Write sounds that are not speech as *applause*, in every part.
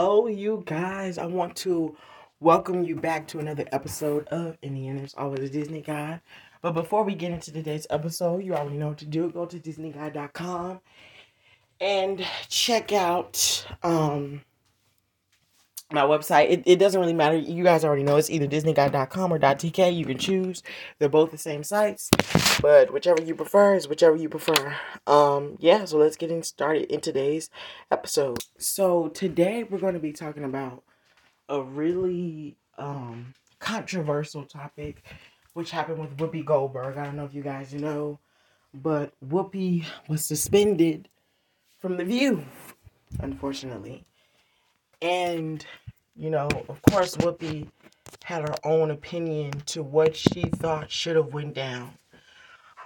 Hello, you guys. I want to welcome you back to another episode of In the End There's Always a Disney Guy. But before we get into today's episode, you already know what to do. Go to DisneyGuy.com and check out um my website. It, it doesn't really matter. You guys already know it's either DisneyGuy.com or .tk. You can choose. They're both the same sites, but whichever you prefer is whichever you prefer. Um, yeah. So let's get in started in today's episode. So today we're going to be talking about a really um controversial topic, which happened with Whoopi Goldberg. I don't know if you guys know, but Whoopi was suspended from the View, unfortunately. And, you know, of course, Whoopi had her own opinion to what she thought should have went down.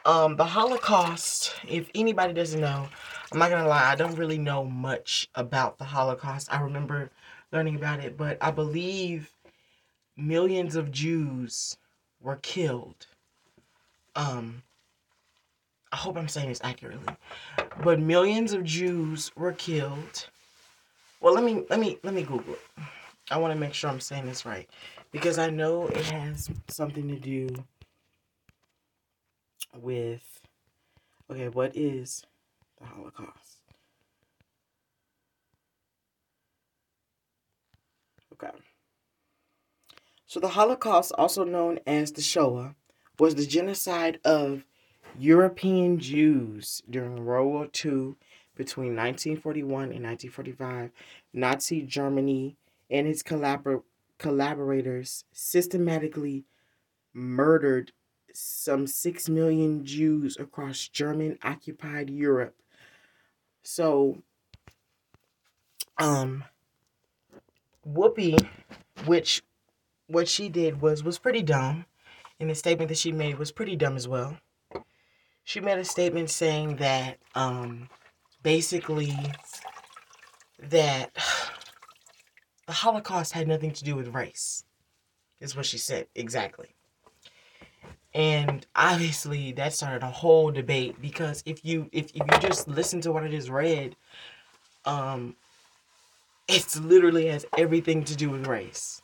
Um, the Holocaust, if anybody doesn't know, I'm not gonna lie, I don't really know much about the Holocaust. I remember learning about it, but I believe millions of Jews were killed. Um, I hope I'm saying this accurately, but millions of Jews were killed well, let me let me let me Google it. I want to make sure I'm saying this right because I know it has something to do with okay, what is the Holocaust? Okay. So the Holocaust, also known as the Shoah, was the genocide of European Jews during World War II between 1941 and 1945, Nazi Germany and its collabor- collaborators systematically murdered some 6 million Jews across German occupied Europe. So, um, Whoopi, which what she did was was pretty dumb, and the statement that she made was pretty dumb as well. She made a statement saying that um basically that *sighs* the Holocaust had nothing to do with race, is what she said exactly. And obviously that started a whole debate because if you if, if you just listen to what I just read, um it's literally has everything to do with race.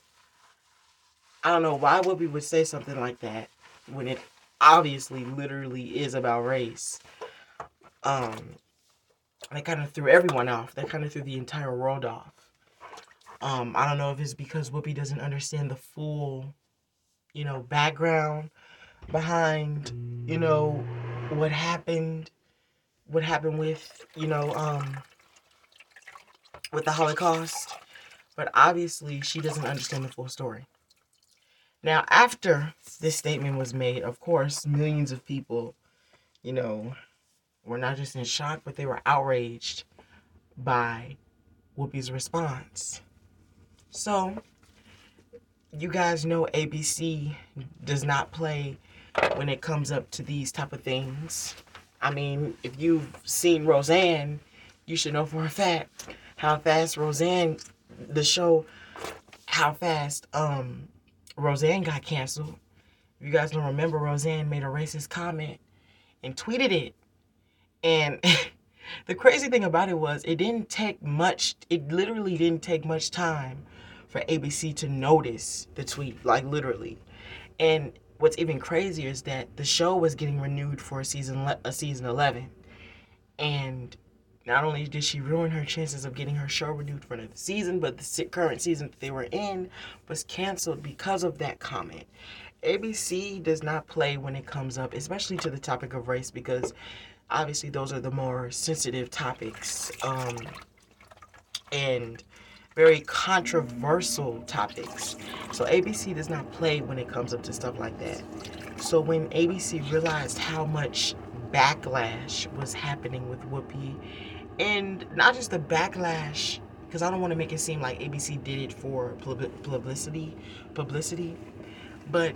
I don't know why Whoopi would say something like that when it obviously literally is about race. Um they kind of threw everyone off. They kind of threw the entire world off. Um, I don't know if it's because Whoopi doesn't understand the full, you know, background behind, you know, what happened, what happened with, you know, um, with the Holocaust. But obviously, she doesn't understand the full story. Now, after this statement was made, of course, millions of people, you know, were not just in shock, but they were outraged by Whoopi's response. So, you guys know ABC does not play when it comes up to these type of things. I mean, if you've seen Roseanne, you should know for a fact how fast Roseanne, the show, how fast um Roseanne got canceled. If you guys don't remember, Roseanne made a racist comment and tweeted it and *laughs* the crazy thing about it was, it didn't take much, it literally didn't take much time for ABC to notice the tweet, like literally. And what's even crazier is that the show was getting renewed for a season, a season 11. And not only did she ruin her chances of getting her show renewed for another season, but the current season that they were in was canceled because of that comment. ABC does not play when it comes up, especially to the topic of race, because obviously those are the more sensitive topics um, and very controversial topics. So ABC does not play when it comes up to stuff like that. So when ABC realized how much backlash was happening with Whoopi, and not just the backlash, because I don't want to make it seem like ABC did it for publicity, publicity, but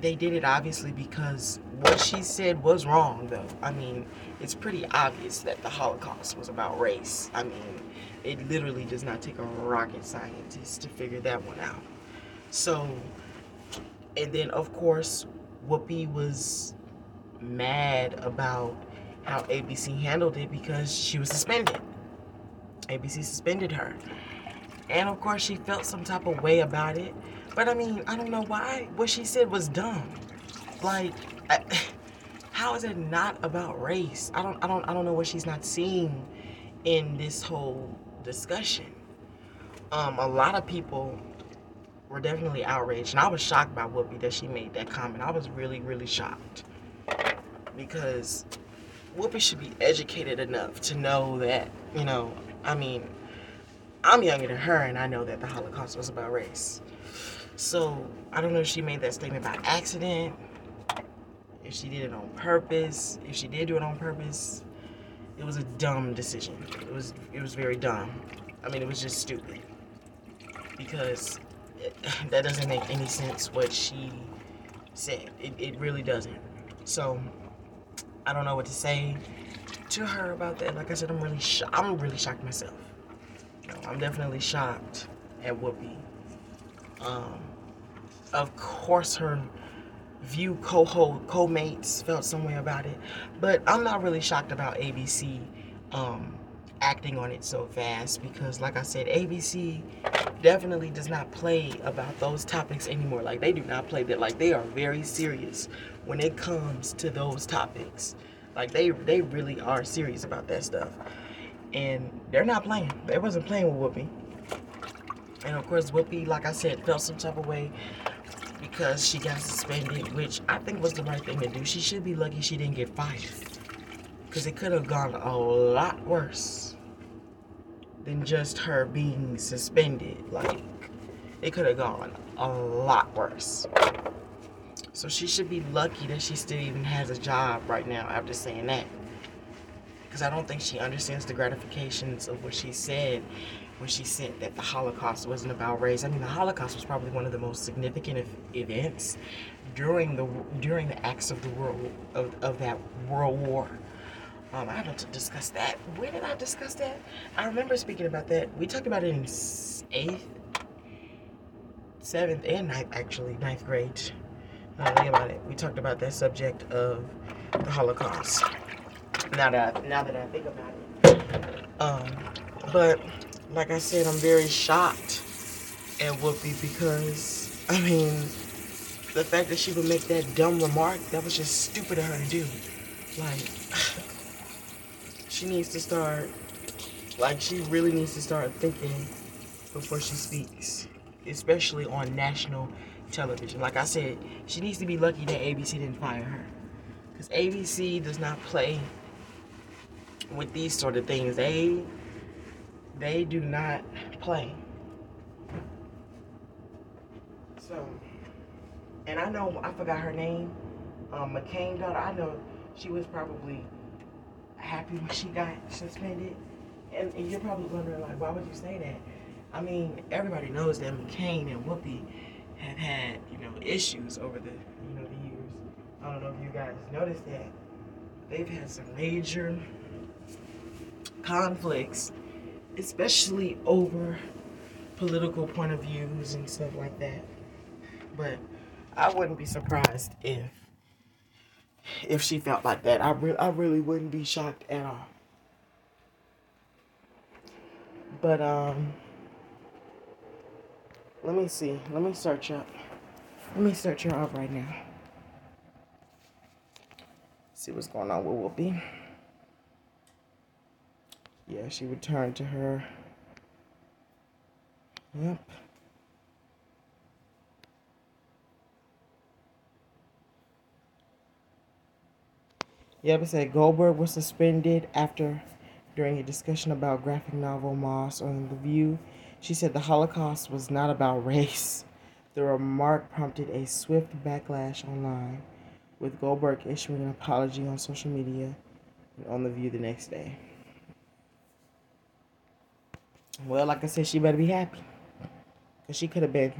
they did it obviously because what she said was wrong though. I mean it's pretty obvious that the holocaust was about race. I mean it literally does not take a rocket scientist to figure that one out. So and then of course whoopi was mad about how abc handled it because she was suspended. Abc suspended her And of course, she felt some type of way about it. But I mean, I don't know why. What she said was dumb. Like, I, *sighs* how is it not about race? I don't, I don't, I don't know what she's not seeing in this whole discussion. Um, a lot of people were definitely outraged, and I was shocked by Whoopi that she made that comment. I was really, really shocked because Whoopi should be educated enough to know that, you know, I mean, I'm younger than her, and I know that the Holocaust was about race. So I don't know if she made that statement by accident, if she did it on purpose. If she did do it on purpose, it was a dumb decision. It was it was very dumb. I mean, it was just stupid because it, *laughs* that doesn't make any sense what she said. It, it really doesn't. So I don't know what to say to her about that. Like I said, I'm really sho- I'm really shocked myself. I'm definitely shocked at Whoopi. Um, of course, her view co co-mates felt some way about it, but I'm not really shocked about ABC um, acting on it so fast because, like I said, ABC definitely does not play about those topics anymore. Like they do not play that. Like they are very serious when it comes to those topics. Like they they really are serious about that stuff, and they're not playing. They wasn't playing with Whoopi. And of course, Whoopi, like I said, felt some type of way because she got suspended, which I think was the right thing to do. She should be lucky she didn't get fired. Because it could have gone a lot worse than just her being suspended. Like, it could have gone a lot worse. So she should be lucky that she still even has a job right now after saying that. Because I don't think she understands the gratifications of what she said when she said that the Holocaust wasn't about race. I mean, the Holocaust was probably one of the most significant events during the during the acts of the world of, of that World War. Um, I have to discuss that. Where did I discuss that? I remember speaking about that. We talked about it in eighth, seventh, and ninth, actually, ninth grade. Now think about it. We talked about that subject of the Holocaust. Now that I, now that I think about it, um, but like I said, I'm very shocked at Whoopi because, I mean, the fact that she would make that dumb remark, that was just stupid of her to do. Like, *sighs* she needs to start, like, she really needs to start thinking before she speaks, especially on national television. Like I said, she needs to be lucky that ABC didn't fire her. Because ABC does not play with these sort of things. They they do not play. So, and I know I forgot her name, um, McCain daughter. I know she was probably happy when she got suspended, and, and you're probably wondering like, why would you say that? I mean, everybody knows that McCain and Whoopi have had you know issues over the you know the years. I don't know if you guys noticed that they've had some major conflicts especially over political point of views and stuff like that. But I wouldn't be surprised if if she felt like that. I really I really wouldn't be shocked at all. But um let me see. Let me search up. Let me search her up right now. See what's going on with Whoopi yeah, she returned to her. Yep. Yep, it said Goldberg was suspended after, during a discussion about graphic novel Moss on The View, she said the Holocaust was not about race. The remark prompted a swift backlash online, with Goldberg issuing an apology on social media and on The View the next day. Well, like I said, she better be happy. Because she could have been.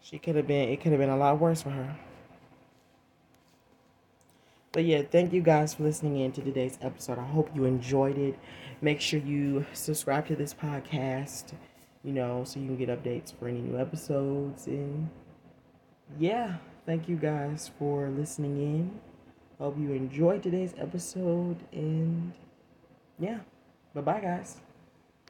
She could have been, it could have been a lot worse for her. But yeah, thank you guys for listening in to today's episode. I hope you enjoyed it. Make sure you subscribe to this podcast, you know, so you can get updates for any new episodes. And yeah, thank you guys for listening in. Hope you enjoyed today's episode. And yeah, bye bye, guys.